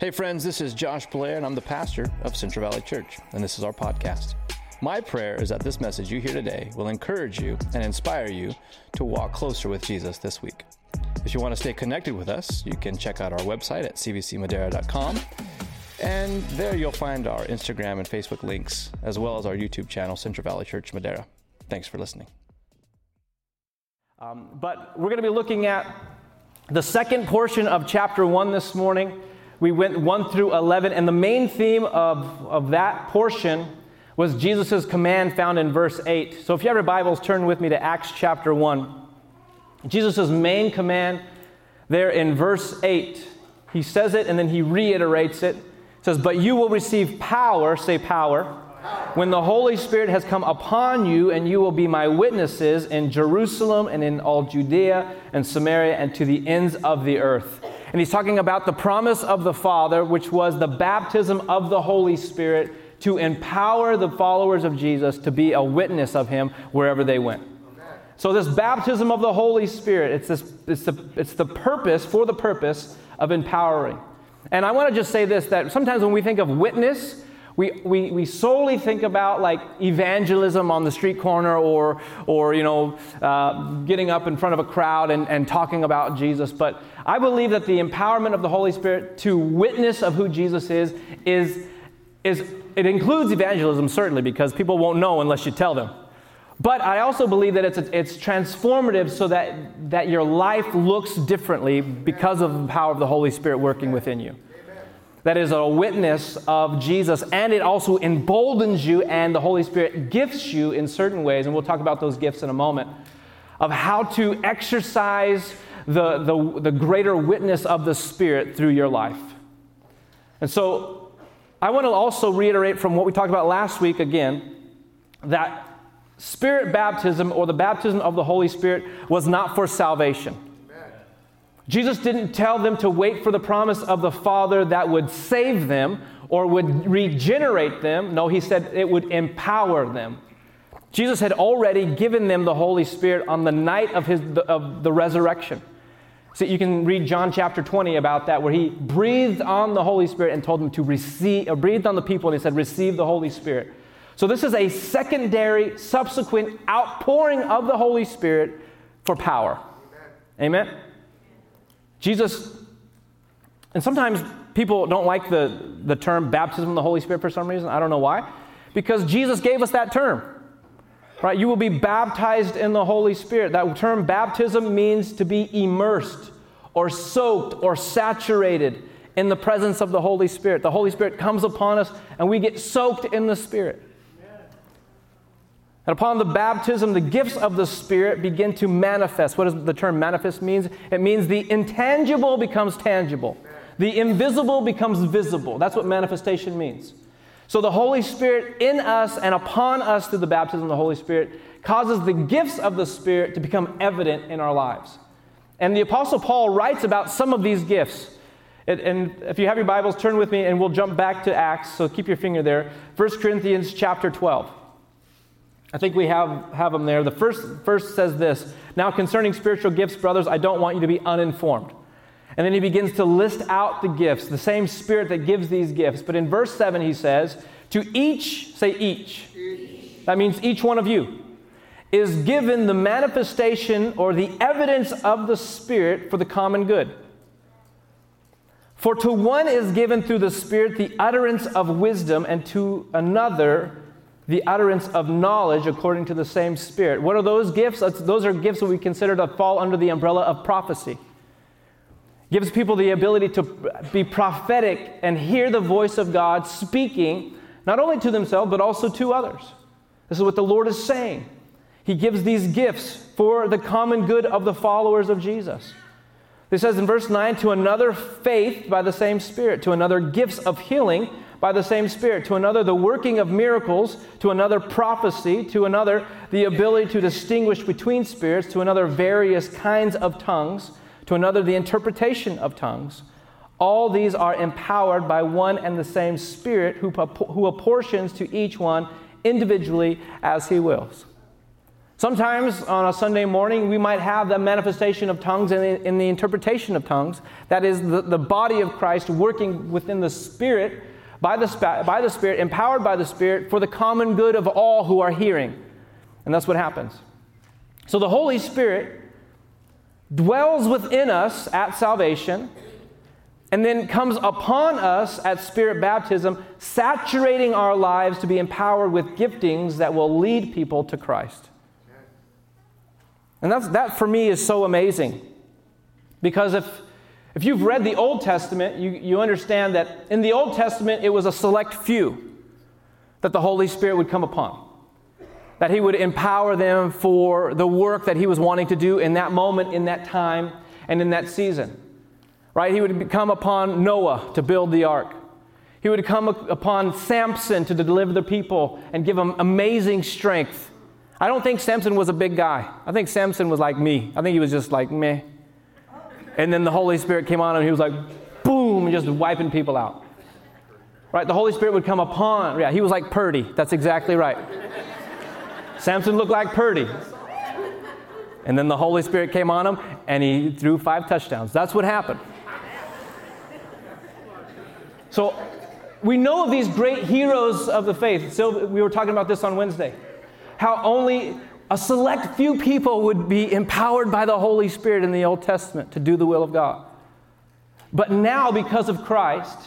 Hey, friends, this is Josh Blair, and I'm the pastor of Central Valley Church, and this is our podcast. My prayer is that this message you hear today will encourage you and inspire you to walk closer with Jesus this week. If you want to stay connected with us, you can check out our website at cvcmadera.com, and there you'll find our Instagram and Facebook links, as well as our YouTube channel, Central Valley Church Madera. Thanks for listening. Um, but we're going to be looking at the second portion of chapter 1 this morning. We went 1 through 11, and the main theme of, of that portion was Jesus' command found in verse 8. So if you have your Bibles, turn with me to Acts chapter 1. Jesus' main command there in verse 8. He says it and then he reiterates it. It says, But you will receive power, say power, when the Holy Spirit has come upon you, and you will be my witnesses in Jerusalem and in all Judea and Samaria and to the ends of the earth. And he's talking about the promise of the Father, which was the baptism of the Holy Spirit to empower the followers of Jesus to be a witness of him wherever they went. So, this baptism of the Holy Spirit, it's, this, it's, the, it's the purpose, for the purpose of empowering. And I want to just say this that sometimes when we think of witness, we, we, we solely think about like evangelism on the street corner or, or you know, uh, getting up in front of a crowd and, and talking about Jesus. But I believe that the empowerment of the Holy Spirit to witness of who Jesus is, is, is it includes evangelism, certainly, because people won't know unless you tell them. But I also believe that it's, it's transformative so that, that your life looks differently because of the power of the Holy Spirit working within you that is a witness of Jesus, and it also emboldens you, and the Holy Spirit gifts you in certain ways, and we'll talk about those gifts in a moment, of how to exercise the, the, the greater witness of the Spirit through your life. And so, I want to also reiterate from what we talked about last week again that Spirit baptism or the baptism of the Holy Spirit was not for salvation. Jesus didn't tell them to wait for the promise of the Father that would save them or would regenerate them. No, he said it would empower them. Jesus had already given them the Holy Spirit on the night of, his, of the resurrection. So you can read John chapter 20 about that, where he breathed on the Holy Spirit and told them to receive, or breathed on the people and he said, Receive the Holy Spirit. So this is a secondary, subsequent outpouring of the Holy Spirit for power. Amen. Amen? Jesus, and sometimes people don't like the, the term baptism of the Holy Spirit for some reason. I don't know why. Because Jesus gave us that term. Right? You will be baptized in the Holy Spirit. That term baptism means to be immersed or soaked or saturated in the presence of the Holy Spirit. The Holy Spirit comes upon us and we get soaked in the Spirit. And upon the baptism, the gifts of the Spirit begin to manifest. What does the term manifest means? It means the intangible becomes tangible. The invisible becomes visible. That's what manifestation means. So the Holy Spirit in us and upon us through the baptism of the Holy Spirit causes the gifts of the Spirit to become evident in our lives. And the Apostle Paul writes about some of these gifts. and if you have your Bibles, turn with me and we'll jump back to Acts. So keep your finger there. 1 Corinthians chapter 12. I think we have, have them there. The first verse says this Now, concerning spiritual gifts, brothers, I don't want you to be uninformed. And then he begins to list out the gifts, the same spirit that gives these gifts. But in verse 7, he says, To each, say each. each. That means each one of you is given the manifestation or the evidence of the Spirit for the common good. For to one is given through the Spirit the utterance of wisdom, and to another the utterance of knowledge according to the same Spirit. What are those gifts? Those are gifts that we consider to fall under the umbrella of prophecy. Gives people the ability to be prophetic and hear the voice of God speaking, not only to themselves, but also to others. This is what the Lord is saying. He gives these gifts for the common good of the followers of Jesus. This says in verse 9, to another faith by the same Spirit, to another gifts of healing by the same Spirit, to another, the working of miracles, to another, prophecy, to another, the ability to distinguish between spirits, to another, various kinds of tongues, to another, the interpretation of tongues. All these are empowered by one and the same Spirit who, who apportions to each one individually as he wills. Sometimes on a Sunday morning, we might have the manifestation of tongues and in, in the interpretation of tongues. That is the, the body of Christ working within the Spirit, by the, by the Spirit, empowered by the Spirit, for the common good of all who are hearing. And that's what happens. So the Holy Spirit dwells within us at salvation and then comes upon us at spirit baptism, saturating our lives to be empowered with giftings that will lead people to Christ. And that's, that for me is so amazing. Because if, if you've read the Old Testament, you, you understand that in the Old Testament it was a select few that the Holy Spirit would come upon. That He would empower them for the work that He was wanting to do in that moment, in that time, and in that season right? He would come upon Noah to build the ark. He would come upon Samson to deliver the people and give him amazing strength. I don't think Samson was a big guy. I think Samson was like me. I think he was just like meh. And then the Holy Spirit came on him he was like, boom, just wiping people out. Right? The Holy Spirit would come upon, yeah, he was like Purdy. That's exactly right. Samson looked like Purdy. And then the Holy Spirit came on him and he threw five touchdowns. That's what happened. So we know of these great heroes of the faith. So we were talking about this on Wednesday. How only a select few people would be empowered by the Holy Spirit in the Old Testament to do the will of God. But now, because of Christ,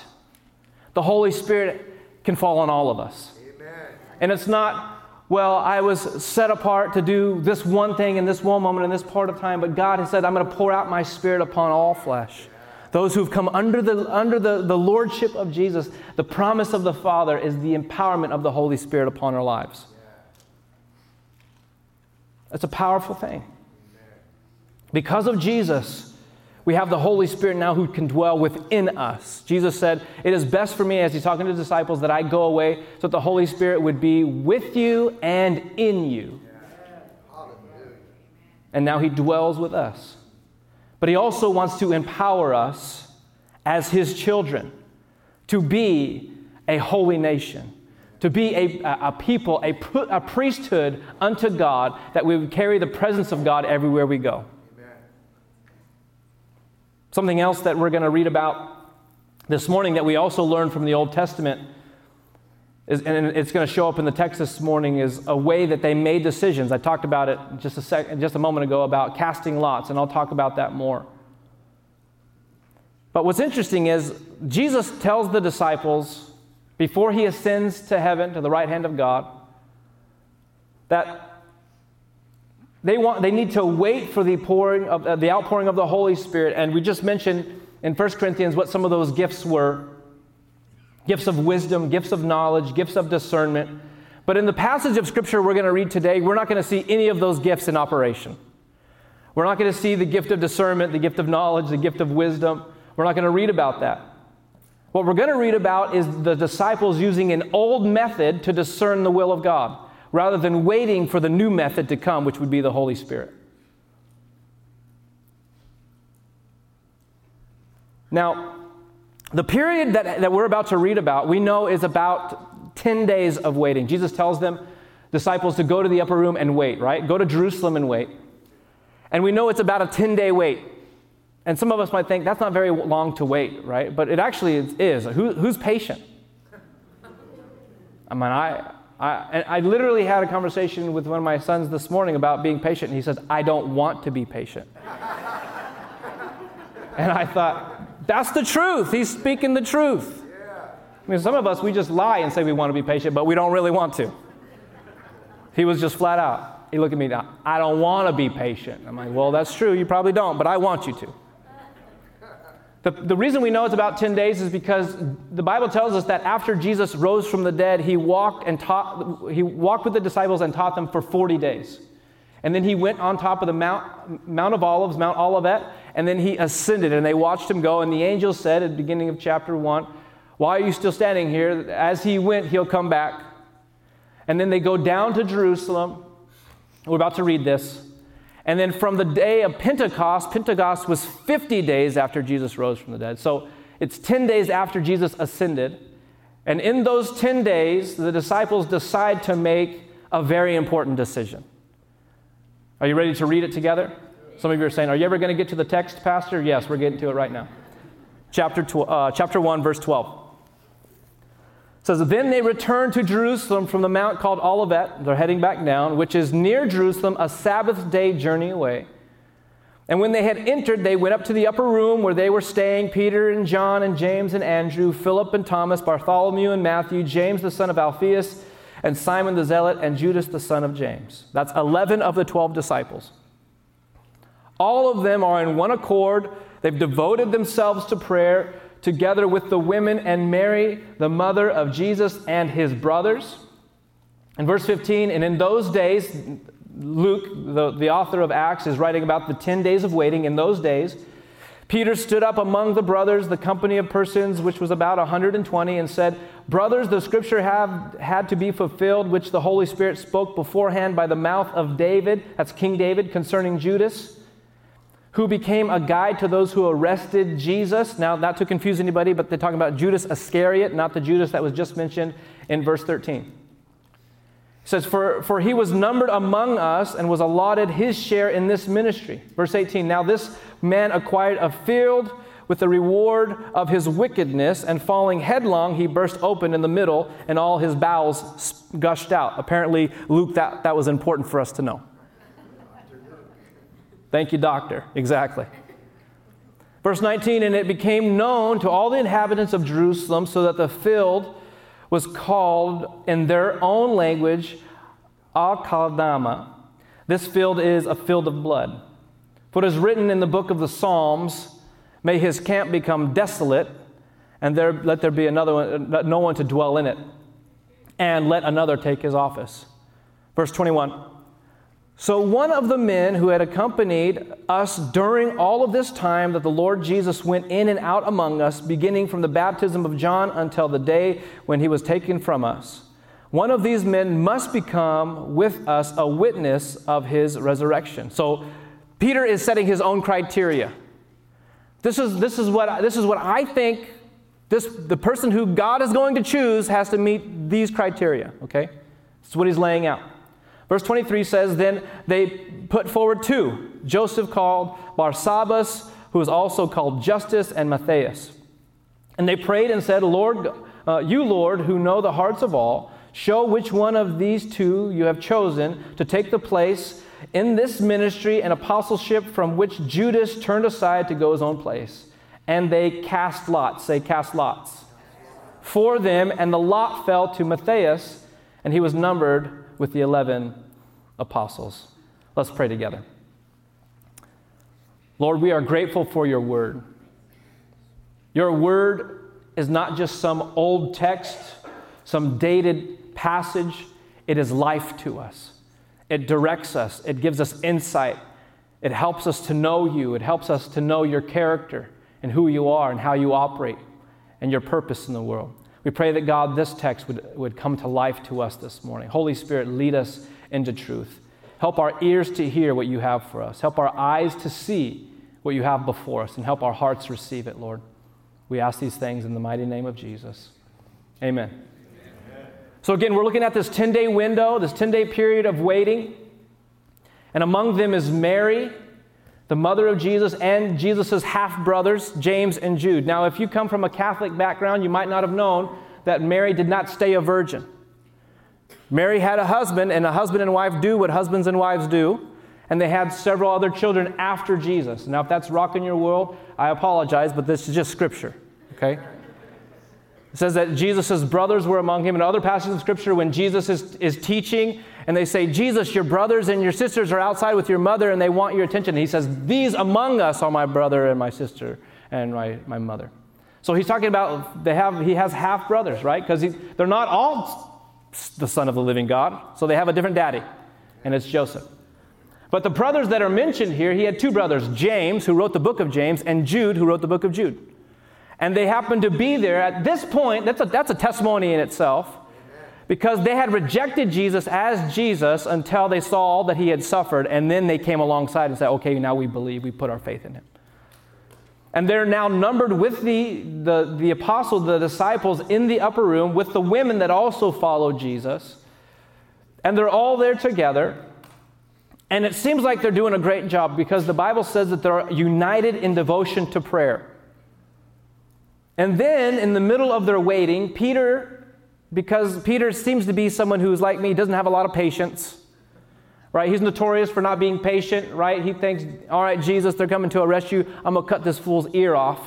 the Holy Spirit can fall on all of us. Amen. And it's not, well, I was set apart to do this one thing in this one moment in this part of time, but God has said, I'm going to pour out my Spirit upon all flesh. Those who've come under, the, under the, the lordship of Jesus, the promise of the Father is the empowerment of the Holy Spirit upon our lives. That's a powerful thing. Because of Jesus, we have the Holy Spirit now who can dwell within us. Jesus said, It is best for me, as he's talking to the disciples, that I go away so that the Holy Spirit would be with you and in you. And now he dwells with us but He also wants to empower us as His children to be a holy nation, to be a, a people, a, a priesthood unto God, that we would carry the presence of God everywhere we go. Amen. Something else that we're going to read about this morning that we also learned from the Old Testament is, and it's going to show up in the text this morning, is a way that they made decisions. I talked about it just a, sec, just a moment ago about casting lots, and I'll talk about that more. But what's interesting is Jesus tells the disciples before he ascends to heaven, to the right hand of God, that they, want, they need to wait for the, pouring of, uh, the outpouring of the Holy Spirit. And we just mentioned in 1 Corinthians what some of those gifts were gifts of wisdom, gifts of knowledge, gifts of discernment. But in the passage of Scripture we're going to read today, we're not going to see any of those gifts in operation. We're not going to see the gift of discernment, the gift of knowledge, the gift of wisdom. We're not going to read about that. What we're going to read about is the disciples using an old method to discern the will of God, rather than waiting for the new method to come, which would be the Holy Spirit. Now, the period that, that we're about to read about, we know is about 10 days of waiting. Jesus tells them, disciples, to go to the upper room and wait, right? Go to Jerusalem and wait. And we know it's about a 10 day wait. And some of us might think that's not very long to wait, right? But it actually is. Who, who's patient? I mean, I, I, I literally had a conversation with one of my sons this morning about being patient, and he says, I don't want to be patient. and I thought, that's the truth. He's speaking the truth. I mean, some of us, we just lie and say we want to be patient, but we don't really want to. He was just flat out. He looked at me, I don't want to be patient. I'm like, well, that's true. You probably don't, but I want you to. The, the reason we know it's about 10 days is because the Bible tells us that after Jesus rose from the dead, he walked and taught, he walked with the disciples and taught them for 40 days. And then he went on top of the Mount, Mount of Olives, Mount Olivet, and then he ascended, and they watched him go. And the angel said at the beginning of chapter 1, Why are you still standing here? As he went, he'll come back. And then they go down to Jerusalem. We're about to read this. And then from the day of Pentecost, Pentecost was 50 days after Jesus rose from the dead. So it's 10 days after Jesus ascended. And in those 10 days, the disciples decide to make a very important decision. Are you ready to read it together? Some of you are saying, Are you ever going to get to the text, Pastor? Yes, we're getting to it right now. Chapter, tw- uh, chapter 1, verse 12. It says, Then they returned to Jerusalem from the mount called Olivet. They're heading back down, which is near Jerusalem, a Sabbath day journey away. And when they had entered, they went up to the upper room where they were staying Peter and John and James and Andrew, Philip and Thomas, Bartholomew and Matthew, James the son of Alphaeus, and Simon the Zealot, and Judas the son of James. That's 11 of the 12 disciples. All of them are in one accord. They've devoted themselves to prayer together with the women and Mary, the mother of Jesus, and his brothers. In verse 15, and in those days, Luke, the, the author of Acts, is writing about the 10 days of waiting. In those days, Peter stood up among the brothers, the company of persons, which was about 120, and said, Brothers, the scripture have had to be fulfilled, which the Holy Spirit spoke beforehand by the mouth of David, that's King David, concerning Judas, who became a guide to those who arrested Jesus. Now, not to confuse anybody, but they're talking about Judas Iscariot, not the Judas that was just mentioned in verse 13 says, for, for he was numbered among us and was allotted his share in this ministry. Verse 18 Now this man acquired a field with the reward of his wickedness, and falling headlong, he burst open in the middle, and all his bowels gushed out. Apparently, Luke, that, that was important for us to know. Thank you, doctor. Exactly. Verse 19, and it became known to all the inhabitants of Jerusalem, so that the field was called in their own language Al This field is a field of blood. For it is written in the book of the Psalms, May his camp become desolate, and there, let there be another one, no one to dwell in it, and let another take his office. Verse 21 so, one of the men who had accompanied us during all of this time that the Lord Jesus went in and out among us, beginning from the baptism of John until the day when he was taken from us, one of these men must become with us a witness of his resurrection. So, Peter is setting his own criteria. This is, this is, what, this is what I think this, the person who God is going to choose has to meet these criteria, okay? This is what he's laying out. Verse 23 says, Then they put forward two Joseph called Barsabbas, who is also called Justus, and Matthias. And they prayed and said, Lord, uh, you, Lord, who know the hearts of all, show which one of these two you have chosen to take the place in this ministry and apostleship from which Judas turned aside to go his own place. And they cast lots, say, cast lots, for them, and the lot fell to Matthias, and he was numbered with the 11 apostles. Let's pray together. Lord, we are grateful for your word. Your word is not just some old text, some dated passage, it is life to us. It directs us, it gives us insight, it helps us to know you, it helps us to know your character and who you are and how you operate and your purpose in the world. We pray that God, this text would, would come to life to us this morning. Holy Spirit, lead us into truth. Help our ears to hear what you have for us. Help our eyes to see what you have before us, and help our hearts receive it, Lord. We ask these things in the mighty name of Jesus. Amen. Amen. So, again, we're looking at this 10 day window, this 10 day period of waiting. And among them is Mary, the mother of Jesus, and Jesus' half brothers, James and Jude. Now, if you come from a Catholic background, you might not have known that Mary did not stay a virgin. Mary had a husband, and a husband and wife do what husbands and wives do, and they had several other children after Jesus. Now, if that's rocking your world, I apologize, but this is just scripture, okay? It says that Jesus' brothers were among him. In other passages of Scripture, when Jesus is, is teaching and they say, Jesus, your brothers and your sisters are outside with your mother and they want your attention. He says, These among us are my brother and my sister and my, my mother. So he's talking about they have, he has half brothers, right? Because they're not all the son of the living God. So they have a different daddy, and it's Joseph. But the brothers that are mentioned here, he had two brothers James, who wrote the book of James, and Jude, who wrote the book of Jude and they happened to be there at this point. That's a, that's a testimony in itself because they had rejected Jesus as Jesus until they saw all that he had suffered, and then they came alongside and said, Okay, now we believe, we put our faith in him. And they're now numbered with the, the, the apostles, the disciples in the upper room, with the women that also followed Jesus. And they're all there together. And it seems like they're doing a great job because the Bible says that they're united in devotion to prayer. And then, in the middle of their waiting, Peter, because Peter seems to be someone who's like me, doesn't have a lot of patience, right? He's notorious for not being patient, right? He thinks, all right, Jesus, they're coming to arrest you. I'm going to cut this fool's ear off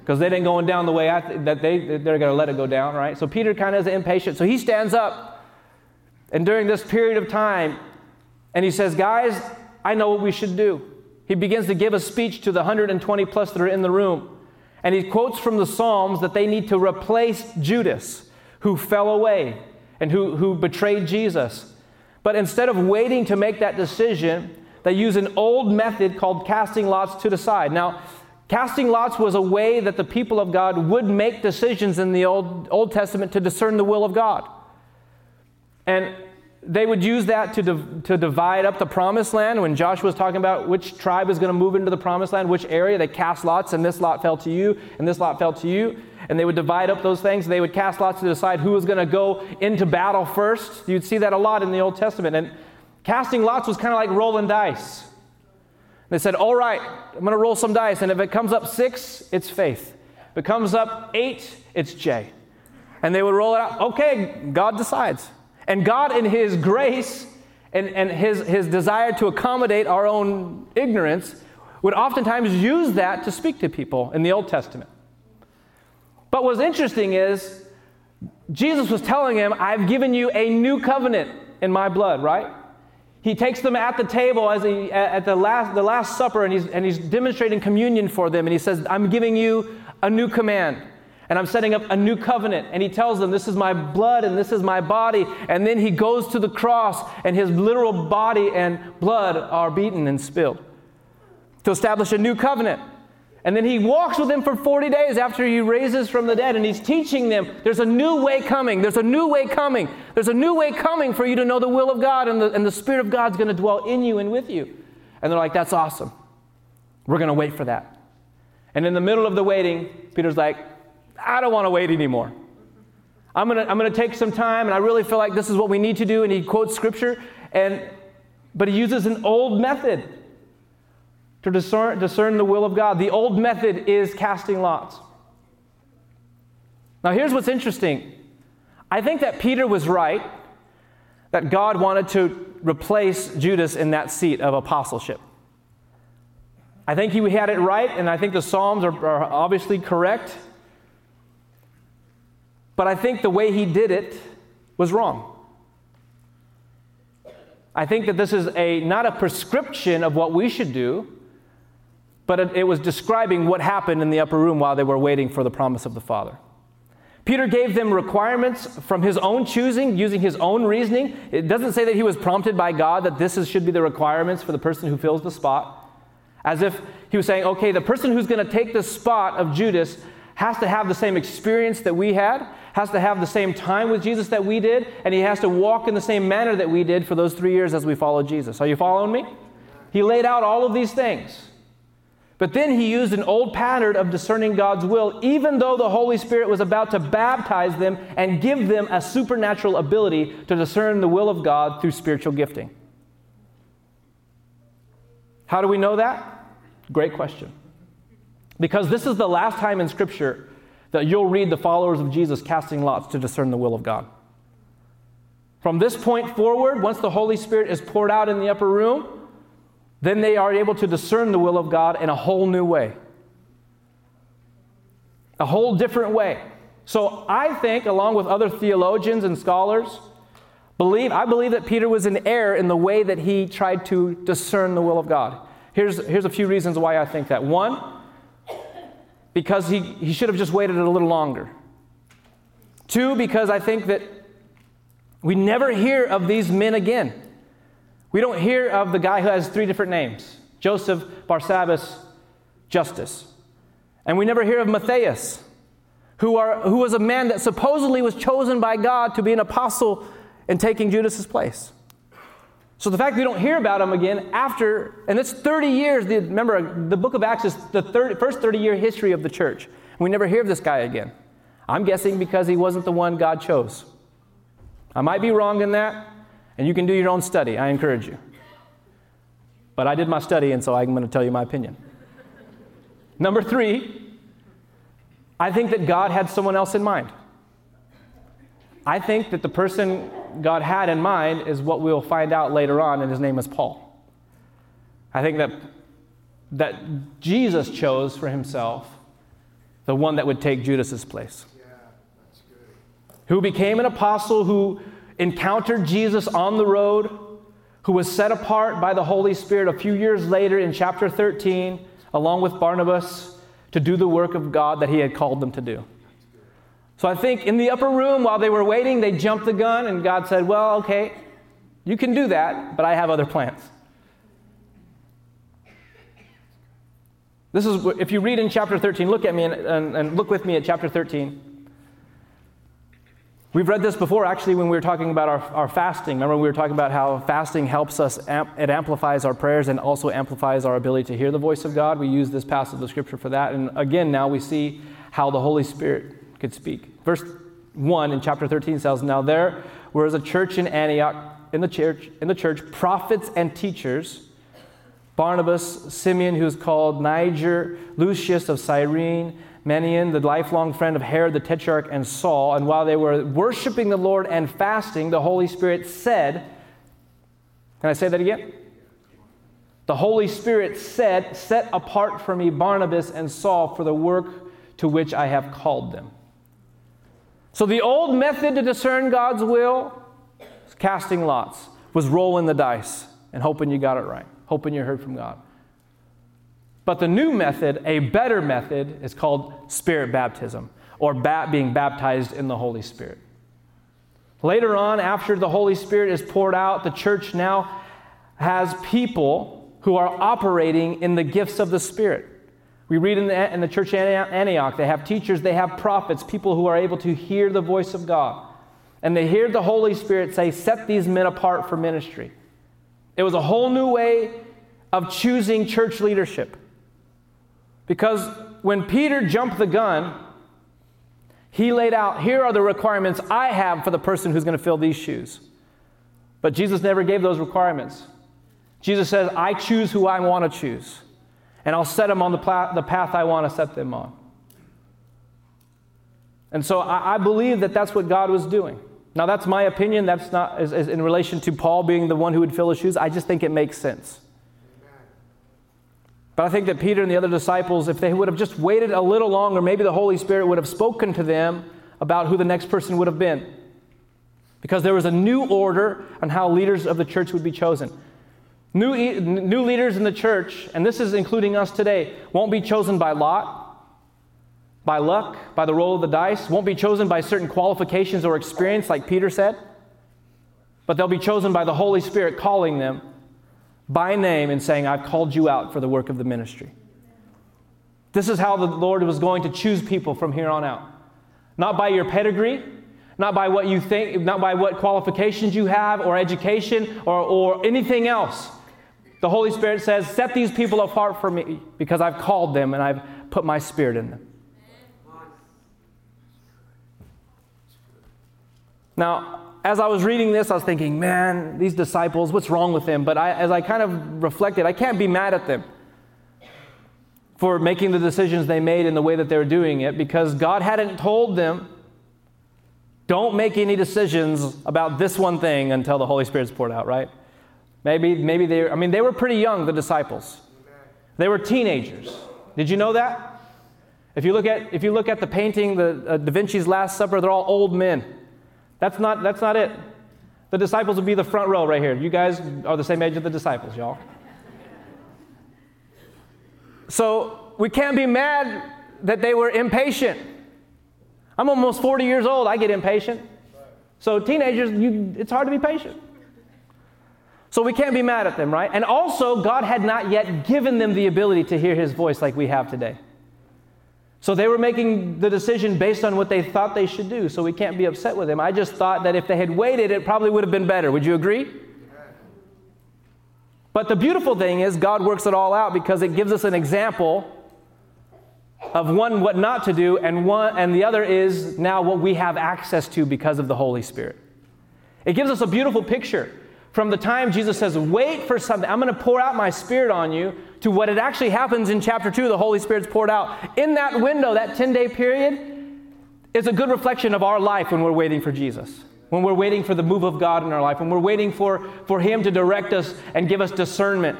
because they didn't going down the way th- that they, they're going to let it go down, right? So Peter kind of is impatient. So he stands up. And during this period of time, and he says, guys, I know what we should do. He begins to give a speech to the 120 plus that are in the room. And he quotes from the Psalms that they need to replace Judas, who fell away and who, who betrayed Jesus. But instead of waiting to make that decision, they use an old method called casting lots to decide. Now, casting lots was a way that the people of God would make decisions in the Old, Old Testament to discern the will of God. And they would use that to, div- to divide up the promised land. When Joshua was talking about which tribe is going to move into the promised land, which area, they cast lots, and this lot fell to you, and this lot fell to you. And they would divide up those things. They would cast lots to decide who was going to go into battle first. You'd see that a lot in the Old Testament. And casting lots was kind of like rolling dice. They said, All right, I'm going to roll some dice. And if it comes up six, it's faith. If it comes up eight, it's J. And they would roll it out. Okay, God decides. And God, in His grace and, and his, his desire to accommodate our own ignorance, would oftentimes use that to speak to people in the Old Testament. But what's interesting is, Jesus was telling him, I've given you a new covenant in my blood, right? He takes them at the table as he, at the last, the last supper and he's, and he's demonstrating communion for them. And he says, I'm giving you a new command and I'm setting up a new covenant. And he tells them, This is my blood and this is my body. And then he goes to the cross, and his literal body and blood are beaten and spilled to establish a new covenant. And then he walks with them for 40 days after he raises from the dead, and he's teaching them there's a new way coming. There's a new way coming. There's a new way coming for you to know the will of God, and the, and the Spirit of God's going to dwell in you and with you. And they're like, That's awesome. We're going to wait for that. And in the middle of the waiting, Peter's like, I don't want to wait anymore. I'm going to I'm going to take some time, and I really feel like this is what we need to do. And he quotes scripture, and, but he uses an old method to discern, discern the will of God. The old method is casting lots. Now, here's what's interesting I think that Peter was right that God wanted to replace Judas in that seat of apostleship. I think he had it right, and I think the Psalms are, are obviously correct. But I think the way he did it was wrong. I think that this is a not a prescription of what we should do, but it, it was describing what happened in the upper room while they were waiting for the promise of the Father. Peter gave them requirements from his own choosing, using his own reasoning. It doesn't say that he was prompted by God that this is, should be the requirements for the person who fills the spot. As if he was saying, okay, the person who's going to take the spot of Judas has to have the same experience that we had, has to have the same time with Jesus that we did, and he has to walk in the same manner that we did for those three years as we followed Jesus. Are you following me? He laid out all of these things. But then he used an old pattern of discerning God's will, even though the Holy Spirit was about to baptize them and give them a supernatural ability to discern the will of God through spiritual gifting. How do we know that? Great question. Because this is the last time in Scripture that you'll read the followers of Jesus casting lots to discern the will of God. From this point forward, once the Holy Spirit is poured out in the upper room, then they are able to discern the will of God in a whole new way. A whole different way. So I think, along with other theologians and scholars, believe I believe that Peter was in error in the way that he tried to discern the will of God. Here's, here's a few reasons why I think that. One, because he, he should have just waited a little longer. Two, because I think that we never hear of these men again. We don't hear of the guy who has three different names Joseph, Barsabbas, Justus. And we never hear of Matthias, who, are, who was a man that supposedly was chosen by God to be an apostle in taking Judas's place. So the fact we don't hear about him again after, and it's 30 years, the, remember, the book of Acts is the 30, first 30 year history of the church. We never hear of this guy again. I'm guessing because he wasn't the one God chose. I might be wrong in that, and you can do your own study. I encourage you. But I did my study, and so I'm going to tell you my opinion. Number three, I think that God had someone else in mind. I think that the person God had in mind is what we'll find out later on, and his name is Paul. I think that, that Jesus chose for himself the one that would take Judas's place. Yeah, who became an apostle, who encountered Jesus on the road, who was set apart by the Holy Spirit a few years later in chapter 13, along with Barnabas, to do the work of God that he had called them to do. So I think in the upper room, while they were waiting, they jumped the gun, and God said, Well, okay, you can do that, but I have other plans. This is, if you read in chapter 13, look at me and, and, and look with me at chapter 13. We've read this before, actually, when we were talking about our, our fasting. Remember, we were talking about how fasting helps us, it amplifies our prayers and also amplifies our ability to hear the voice of God. We use this passage of scripture for that. And again, now we see how the Holy Spirit could speak. Verse 1 in chapter 13 says, Now there was a church in Antioch, in the church, in the church, prophets and teachers. Barnabas, Simeon, who is called Niger, Lucius of Cyrene, Manaen, the lifelong friend of Herod the Tetrarch, and Saul. And while they were worshiping the Lord and fasting, the Holy Spirit said, Can I say that again? The Holy Spirit said, Set apart for me Barnabas and Saul for the work to which I have called them. So the old method to discern God's will casting lots, was rolling the dice and hoping you got it right, hoping you heard from God. But the new method, a better method, is called spirit baptism, or bat being baptized in the Holy Spirit. Later on, after the Holy Spirit is poured out, the church now has people who are operating in the gifts of the Spirit. We read in the, in the church at Antioch, they have teachers, they have prophets, people who are able to hear the voice of God. And they hear the Holy Spirit say, Set these men apart for ministry. It was a whole new way of choosing church leadership. Because when Peter jumped the gun, he laid out here are the requirements I have for the person who's going to fill these shoes. But Jesus never gave those requirements. Jesus says, I choose who I want to choose, and I'll set them on the, the path I want to set them on. And so I, I, believe that that's what God was doing. Now, that's my opinion. That's not as, as in relation to Paul being the one who would fill his shoes. I just think it makes sense. But I think that Peter and the other disciples, if they would have just waited a little longer, maybe the Holy Spirit would have spoken to them about who the next person would have been. Because there was a new order on how leaders of the church would be chosen. New, new leaders in the church, and this is including us today, won't be chosen by lot, by luck, by the roll of the dice, won't be chosen by certain qualifications or experience, like Peter said, but they'll be chosen by the Holy Spirit calling them by name and saying, I've called you out for the work of the ministry. This is how the Lord was going to choose people from here on out. Not by your pedigree, not by what you think, not by what qualifications you have or education or, or anything else. The Holy Spirit says, Set these people apart for me because I've called them and I've put my spirit in them. Now, as I was reading this, I was thinking, man, these disciples, what's wrong with them? But I, as I kind of reflected, I can't be mad at them for making the decisions they made in the way that they were doing it because God hadn't told them, don't make any decisions about this one thing until the Holy Spirit's poured out, right? Maybe, maybe they, I mean, they were pretty young, the disciples. They were teenagers. Did you know that? If you look at, if you look at the painting, the uh, Da Vinci's Last Supper, they're all old men. That's not, that's not it. The disciples would be the front row right here. You guys are the same age as the disciples, y'all. So we can't be mad that they were impatient. I'm almost 40 years old. I get impatient. So teenagers, you, it's hard to be patient. So we can't be mad at them, right? And also, God had not yet given them the ability to hear his voice like we have today. So they were making the decision based on what they thought they should do. So we can't be upset with them. I just thought that if they had waited, it probably would have been better. Would you agree? But the beautiful thing is, God works it all out because it gives us an example of one what not to do, and one and the other is now what we have access to because of the Holy Spirit. It gives us a beautiful picture from the time Jesus says, Wait for something, I'm going to pour out my spirit on you, to what it actually happens in chapter 2, the Holy Spirit's poured out. In that window, that 10 day period, is a good reflection of our life when we're waiting for Jesus. When we're waiting for the move of God in our life, when we're waiting for, for Him to direct us and give us discernment.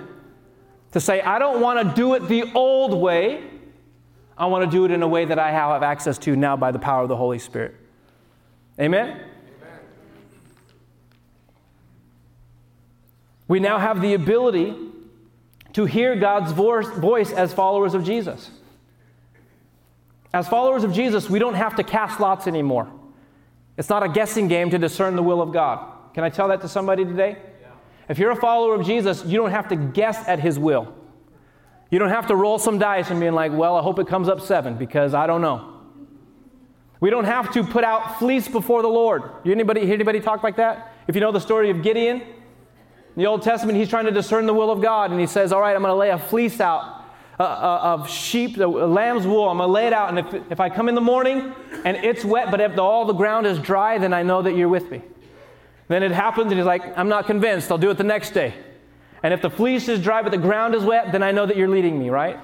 To say, I don't want to do it the old way, I want to do it in a way that I have access to now by the power of the Holy Spirit. Amen? We now have the ability to hear God's voice as followers of Jesus. As followers of Jesus, we don't have to cast lots anymore. It's not a guessing game to discern the will of God. Can I tell that to somebody today? Yeah. If you're a follower of Jesus, you don't have to guess at his will. You don't have to roll some dice and being like, well, I hope it comes up seven because I don't know. We don't have to put out fleece before the Lord. Anybody hear anybody talk like that? If you know the story of Gideon, in the Old Testament, he's trying to discern the will of God, and he says, All right, I'm going to lay a fleece out uh, uh, of sheep, the lamb's wool. I'm going to lay it out, and if, if I come in the morning and it's wet, but if the, all the ground is dry, then I know that you're with me. Then it happens, and he's like, I'm not convinced. I'll do it the next day. And if the fleece is dry, but the ground is wet, then I know that you're leading me, right?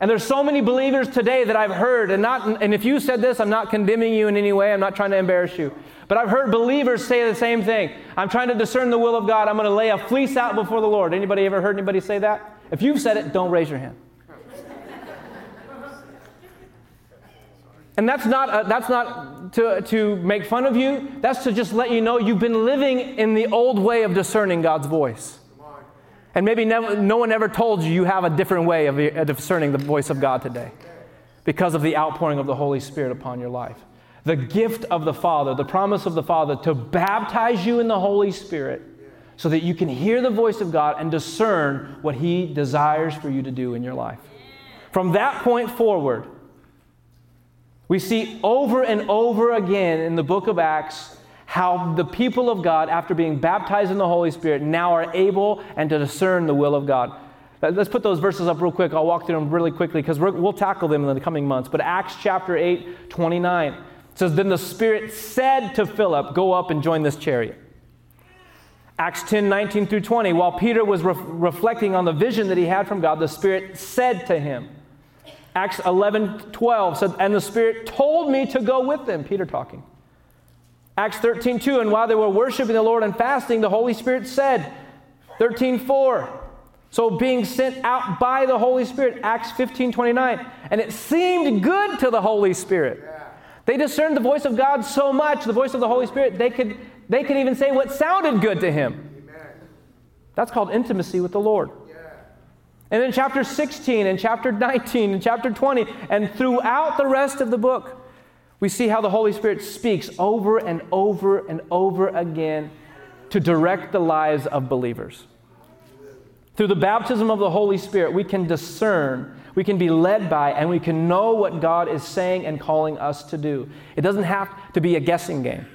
And there's so many believers today that I've heard, and not and if you said this, I'm not condemning you in any way, I'm not trying to embarrass you. But I've heard believers say the same thing. I'm trying to discern the will of God. I'm going to lay a fleece out before the Lord. Anybody ever heard anybody say that? If you've said it, don't raise your hand. And that's not, uh, that's not to, to make fun of you. That's to just let you know you've been living in the old way of discerning God's voice. And maybe never, no one ever told you you have a different way of uh, discerning the voice of God today because of the outpouring of the Holy Spirit upon your life. The gift of the Father, the promise of the Father to baptize you in the Holy Spirit so that you can hear the voice of God and discern what He desires for you to do in your life. From that point forward, we see over and over again in the book of Acts how the people of God, after being baptized in the Holy Spirit, now are able and to discern the will of God. Let's put those verses up real quick. I'll walk through them really quickly because we'll tackle them in the coming months. But Acts chapter 8, 29 says, Then the Spirit said to Philip, Go up and join this chariot. Acts 10, 19 through 20, while Peter was re- reflecting on the vision that he had from God, the Spirit said to him, Acts 11, 12 said, And the Spirit told me to go with them, Peter talking. Acts 13, 2, and while they were worshiping the Lord and fasting, the Holy Spirit said, 13, 4. So being sent out by the Holy Spirit, Acts 15, 29. And it seemed good to the Holy Spirit. They discerned the voice of God so much, the voice of the Holy Spirit, they could, they could even say what sounded good to him. That's called intimacy with the Lord. And then chapter 16 and chapter 19 and chapter 20 and throughout the rest of the book, we see how the Holy Spirit speaks over and over and over again to direct the lives of believers. Through the baptism of the Holy Spirit, we can discern, we can be led by, and we can know what God is saying and calling us to do. It doesn't have to be a guessing game.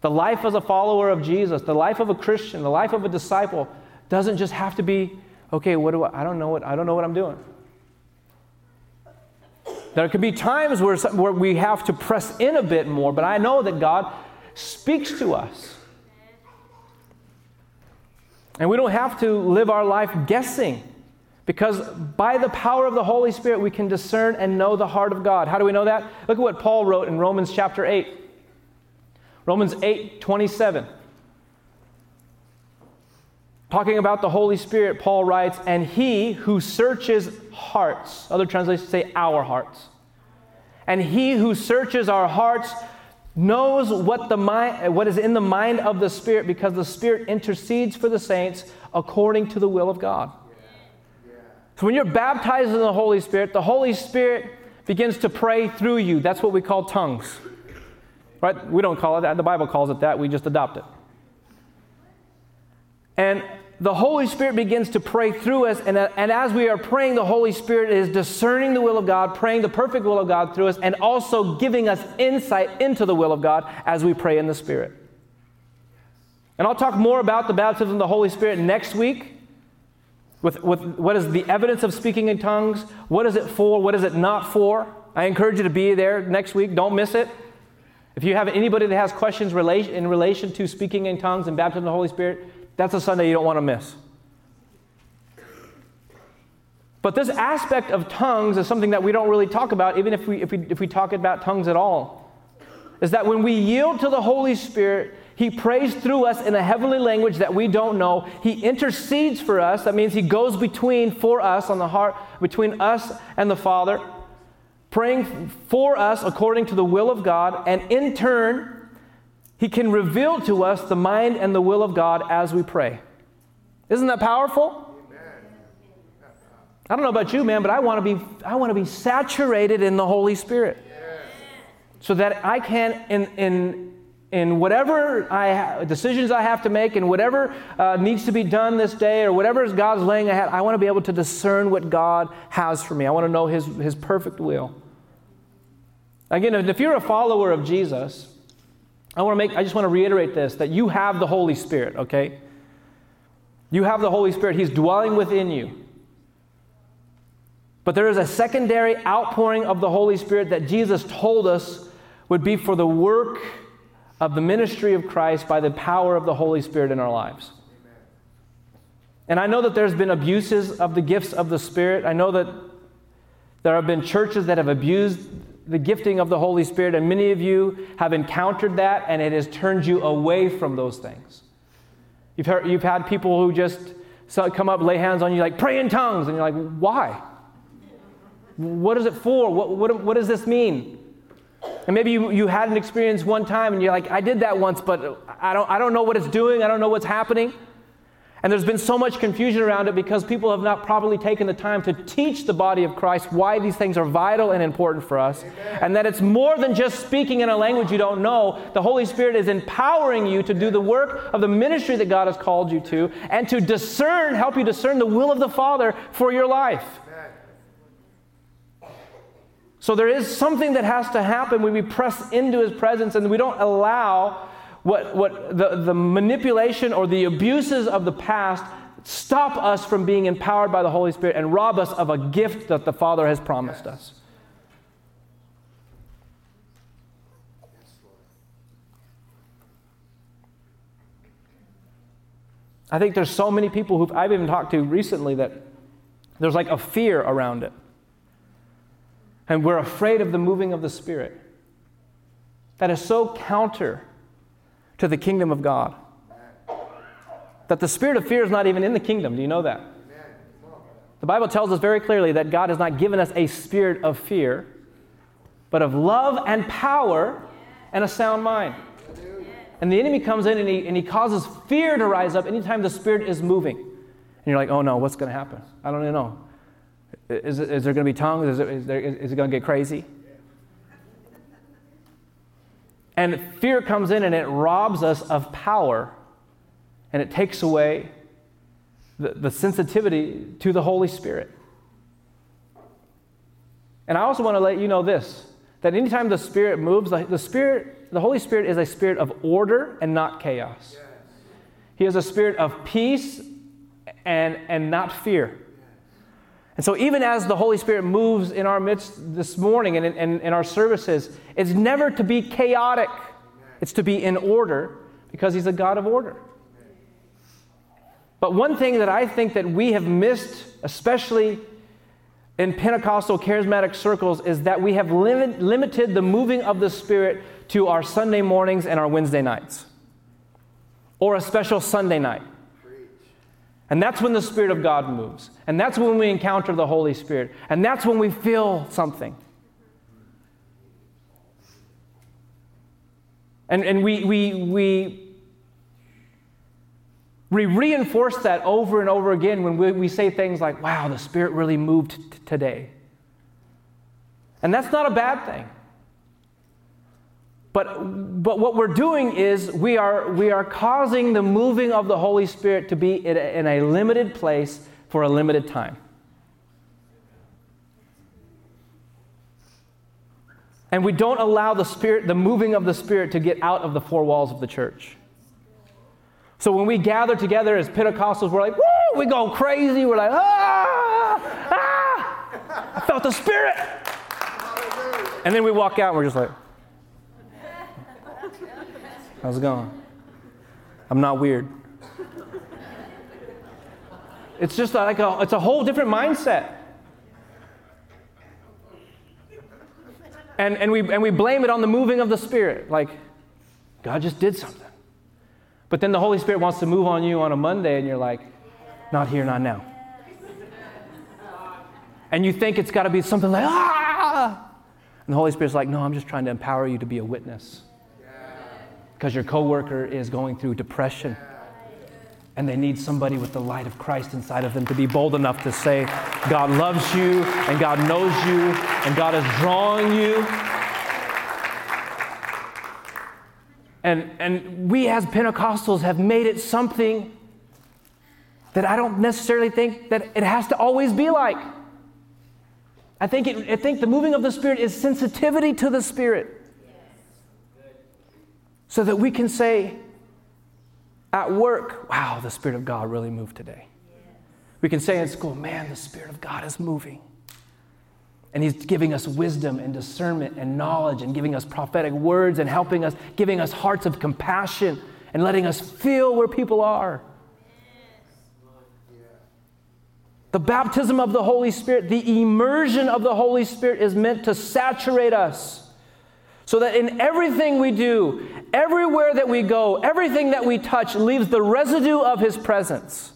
The life as a follower of Jesus, the life of a Christian, the life of a disciple doesn't just have to be, okay, what do I, I don't know what I don't know what I'm doing. There could be times where, where we have to press in a bit more, but I know that God speaks to us. And we don't have to live our life guessing because by the power of the Holy Spirit, we can discern and know the heart of God. How do we know that? Look at what Paul wrote in Romans chapter 8. Romans 8 27. Talking about the Holy Spirit, Paul writes, and he who searches hearts, other translations say our hearts, and he who searches our hearts knows what, the mind, what is in the mind of the Spirit because the Spirit intercedes for the saints according to the will of God. So when you're baptized in the Holy Spirit, the Holy Spirit begins to pray through you. That's what we call tongues. Right? We don't call it that. The Bible calls it that. We just adopt it. And the Holy Spirit begins to pray through us. And, uh, and as we are praying, the Holy Spirit is discerning the will of God, praying the perfect will of God through us, and also giving us insight into the will of God as we pray in the Spirit. And I'll talk more about the baptism of the Holy Spirit next week. With, with what is the evidence of speaking in tongues? What is it for? What is it not for? I encourage you to be there next week. Don't miss it. If you have anybody that has questions in relation to speaking in tongues and baptism of the Holy Spirit, that's a Sunday you don't want to miss. But this aspect of tongues is something that we don't really talk about, even if we, if we, if we talk about tongues at all. Is that when we yield to the Holy Spirit, He prays through us in a heavenly language that we don't know. He intercedes for us. That means He goes between for us on the heart, between us and the Father, praying for us according to the will of God. And in turn, He can reveal to us the mind and the will of God as we pray. Isn't that powerful? I don't know about you, man, but I want to be I want to be saturated in the Holy Spirit. So that I can in in in whatever I ha- decisions I have to make and whatever uh, needs to be done this day or whatever God's laying ahead, I want to be able to discern what God has for me. I want to know His, His perfect will. Again, if you're a follower of Jesus, I want to make, I just want to reiterate this that you have the Holy Spirit, okay? You have the Holy Spirit, He's dwelling within you. But there is a secondary outpouring of the Holy Spirit that Jesus told us would be for the work of the ministry of Christ by the power of the Holy Spirit in our lives. And I know that there's been abuses of the gifts of the Spirit. I know that there have been churches that have abused the gifting of the Holy Spirit, and many of you have encountered that, and it has turned you away from those things. You've, heard, you've had people who just come up, lay hands on you, like, pray in tongues, and you're like, why? What is it for? What, what, what does this mean? And maybe you, you had an experience one time and you're like, I did that once, but I don't, I don't know what it's doing. I don't know what's happening. And there's been so much confusion around it because people have not properly taken the time to teach the body of Christ why these things are vital and important for us. Amen. And that it's more than just speaking in a language you don't know. The Holy Spirit is empowering you to do the work of the ministry that God has called you to and to discern, help you discern the will of the Father for your life. So there is something that has to happen when we press into his presence and we don't allow what, what the, the manipulation or the abuses of the past stop us from being empowered by the Holy Spirit and rob us of a gift that the Father has promised us. I think there's so many people who I've even talked to recently that there's like a fear around it. And we're afraid of the moving of the Spirit. That is so counter to the kingdom of God. That the spirit of fear is not even in the kingdom. Do you know that? The Bible tells us very clearly that God has not given us a spirit of fear, but of love and power and a sound mind. And the enemy comes in and he, and he causes fear to rise up anytime the spirit is moving. And you're like, oh no, what's going to happen? I don't even know. Is, is there going to be tongues? Is, is, there, is it going to get crazy? And fear comes in and it robs us of power and it takes away the, the sensitivity to the Holy Spirit. And I also want to let you know this that anytime the Spirit moves, the, the Spirit, the Holy Spirit is a spirit of order and not chaos. Yes. He is a spirit of peace and, and not fear. And so, even as the Holy Spirit moves in our midst this morning and in, in, in, our services, it's never to be chaotic, it's to be in order because He's a God of order. But one thing that I think that we have missed, especially in Pentecostal charismatic circles, is that we have limit, limited the moving of the Spirit to our Sunday mornings and our Wednesday nights, or a special Sunday night. And that's when the Spirit of God moves. And that's when we encounter the Holy Spirit. And that's when we feel something. And, and we, we, we, we reinforce that over and over again when we, we say things like, wow, the Spirit really moved t- today. And that's not a bad thing. But, but what we're doing is we are, we are causing the moving of the Holy Spirit to be in a, in a limited place for a limited time. And we don't allow the Spirit, the moving of the Spirit, to get out of the four walls of the church. So when we gather together as Pentecostals, we're like, woo, we go crazy. We're like, ah, ah, I felt the Spirit. And then we walk out and we're just like, How's it going? I'm not weird. It's just like a, it's a whole different mindset. And, and, we, and we blame it on the moving of the Spirit. Like, God just did something. But then the Holy Spirit wants to move on you on a Monday, and you're like, not here, not now. And you think it's got to be something like, ah! And the Holy Spirit's like, no, I'm just trying to empower you to be a witness. Because your coworker is going through depression. And they need somebody with the light of Christ inside of them to be bold enough to say, God loves you, and God knows you, and God is drawing you. And, and we as Pentecostals have made it something that I don't necessarily think that it has to always be like. I think, it, I think the moving of the Spirit is sensitivity to the Spirit. So that we can say at work, wow, the Spirit of God really moved today. We can say in school, man, the Spirit of God is moving. And He's giving us wisdom and discernment and knowledge and giving us prophetic words and helping us, giving us hearts of compassion and letting us feel where people are. The baptism of the Holy Spirit, the immersion of the Holy Spirit is meant to saturate us so that in everything we do, everywhere that we go, everything that we touch leaves the residue of His presence.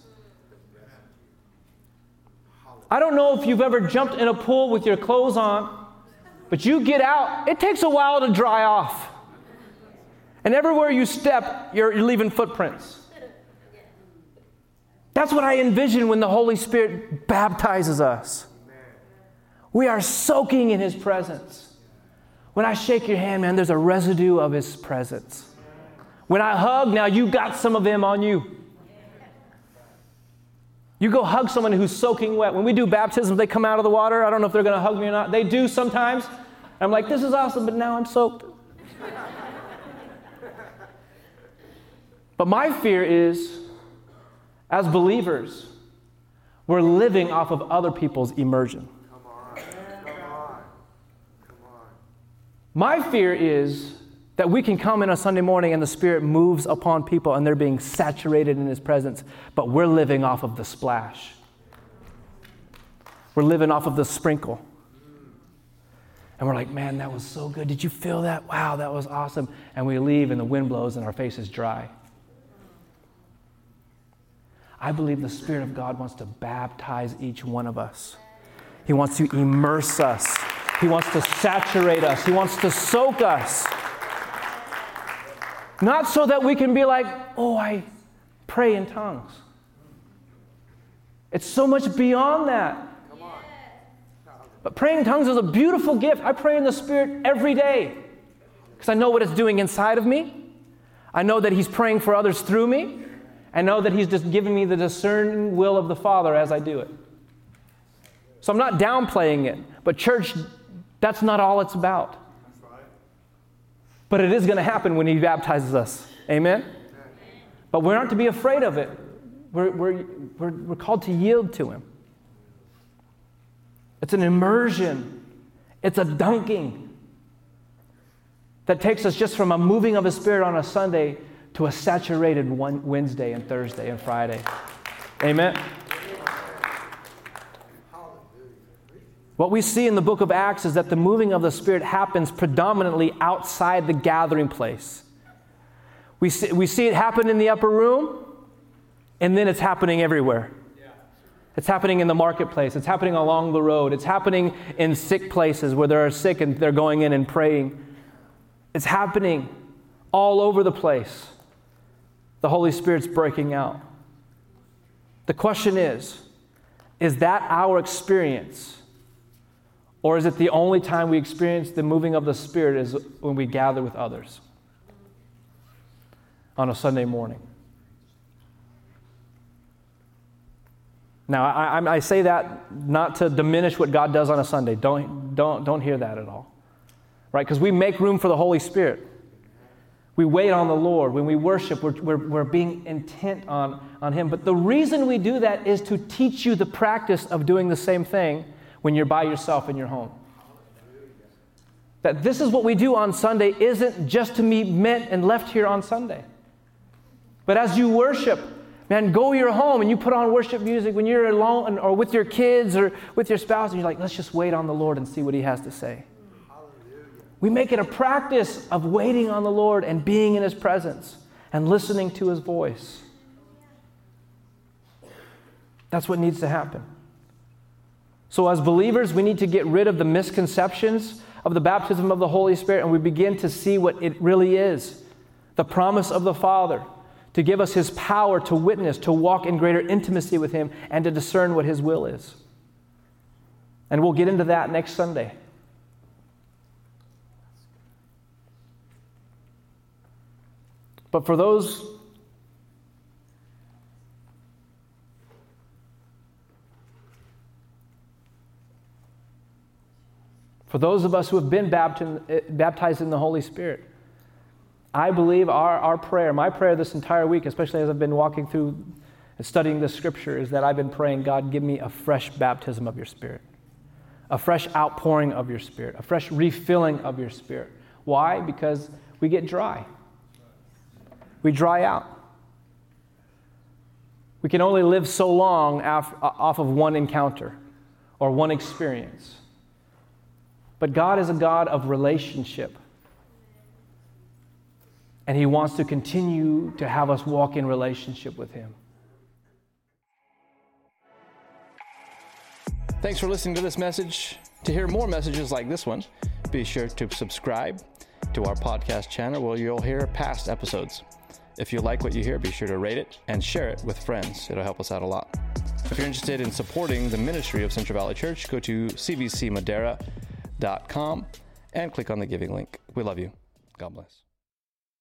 I don't know if you've ever jumped in a pool with your clothes on, but you get out, it takes a while to dry off. And everywhere you step, you're, leaving footprints. That's what I envision when the Holy Spirit baptizes us. We are soaking in His presence. When I shake your hand, man, there's a residue of His presence. When I hug, now you got some of Him on you. You go hug someone who's soaking wet. When we do baptisms, they come out of the water. I don't know if they're going to hug me or not. They do sometimes. I'm like, this is awesome, but now I'm soaked. but my fear is as believers, we're living off of other people's immersion. Come on. Come on. Come on. My fear is that we can come in a Sunday morning and the Spirit moves upon people and they're being saturated in His presence, but we're living off of the splash. We're living off of the sprinkle. And we're like, man, that was so good. Did you feel that? Wow, that was awesome. And we leave and the wind blows and our face is dry. I believe the Spirit of God wants to baptize each one of us. He wants to immerse us. He wants to saturate us. He wants to soak us. Not so that we can be like, oh, I pray in tongues. It's so much beyond that. But praying in tongues is a beautiful gift. I pray in the Spirit every day because I know what it's doing inside of me. I know that He's praying for others through me. I know that He's just giving me the discerning will of the Father as I do it. So I'm not downplaying it, but church, that's not all it's about. But it is going to happen when He baptizes us. Amen? But we're not to be afraid of it. We're, we're, we're, we're called to yield to Him. It's an immersion, it's a dunking that takes us just from a moving of a spirit on a Sunday to a saturated one Wednesday and Thursday and Friday. Amen. What we see in the book of Acts is that the moving of the Spirit happens predominantly outside the gathering place. We see, we see it happen in the upper room, and then it's happening everywhere. It's happening in the marketplace. It's happening along the road. It's happening in sick places where there are sick and they're going in and praying. It's happening all over the place the Holy Spirit's breaking out. The question is is that our experience? Or is it the only time we experience the moving of the Spirit is when we gather with others on a Sunday morning? Now, I, I, say that not to diminish what God does on a Sunday. Don't, don't, don't hear that at all. Right? Because we make room for the Holy Spirit. We wait on the Lord. When we worship, we're, we're, we're, being intent on, on Him. But the reason we do that is to teach you the practice of doing the same thing when you're by yourself in your home. that this is what we do on Sunday isn't just to be meant and left here on Sunday. But as you worship, man, go your home and you put on worship music when you're alone or with your kids or with your spouse, and you're like, let's just wait on the Lord and see what He has to say. We make it a practice of waiting on the Lord and being in His presence and listening to His voice. That's what needs to happen. So, as believers, we need to get rid of the misconceptions of the baptism of the Holy Spirit and we begin to see what it really is the promise of the Father to give us His power to witness, to walk in greater intimacy with Him, and to discern what His will is. And we'll get into that next Sunday. But for those For those of us who have been eh, baptized in the Holy Spirit, I believe our, our prayer, my prayer this entire week, especially as I've been walking through and studying the scripture, is that I've been praying, God, give me a fresh baptism of your Spirit, a fresh outpouring of your Spirit, a fresh refilling of your Spirit. Why? Because we get dry, we dry out. We can only live so long off of one encounter or one experience. But God is a God of relationship. And He wants to continue to have us walk in relationship with Him. Thanks for listening to this message. To hear more messages like this one, be sure to subscribe to our podcast channel where you'll hear past episodes. If you like what you hear, be sure to rate it and share it with friends. It'll help us out a lot. If you're interested in supporting the ministry of Central Valley Church, go to cvcmadera.com and click on the giving link. We love you. God bless.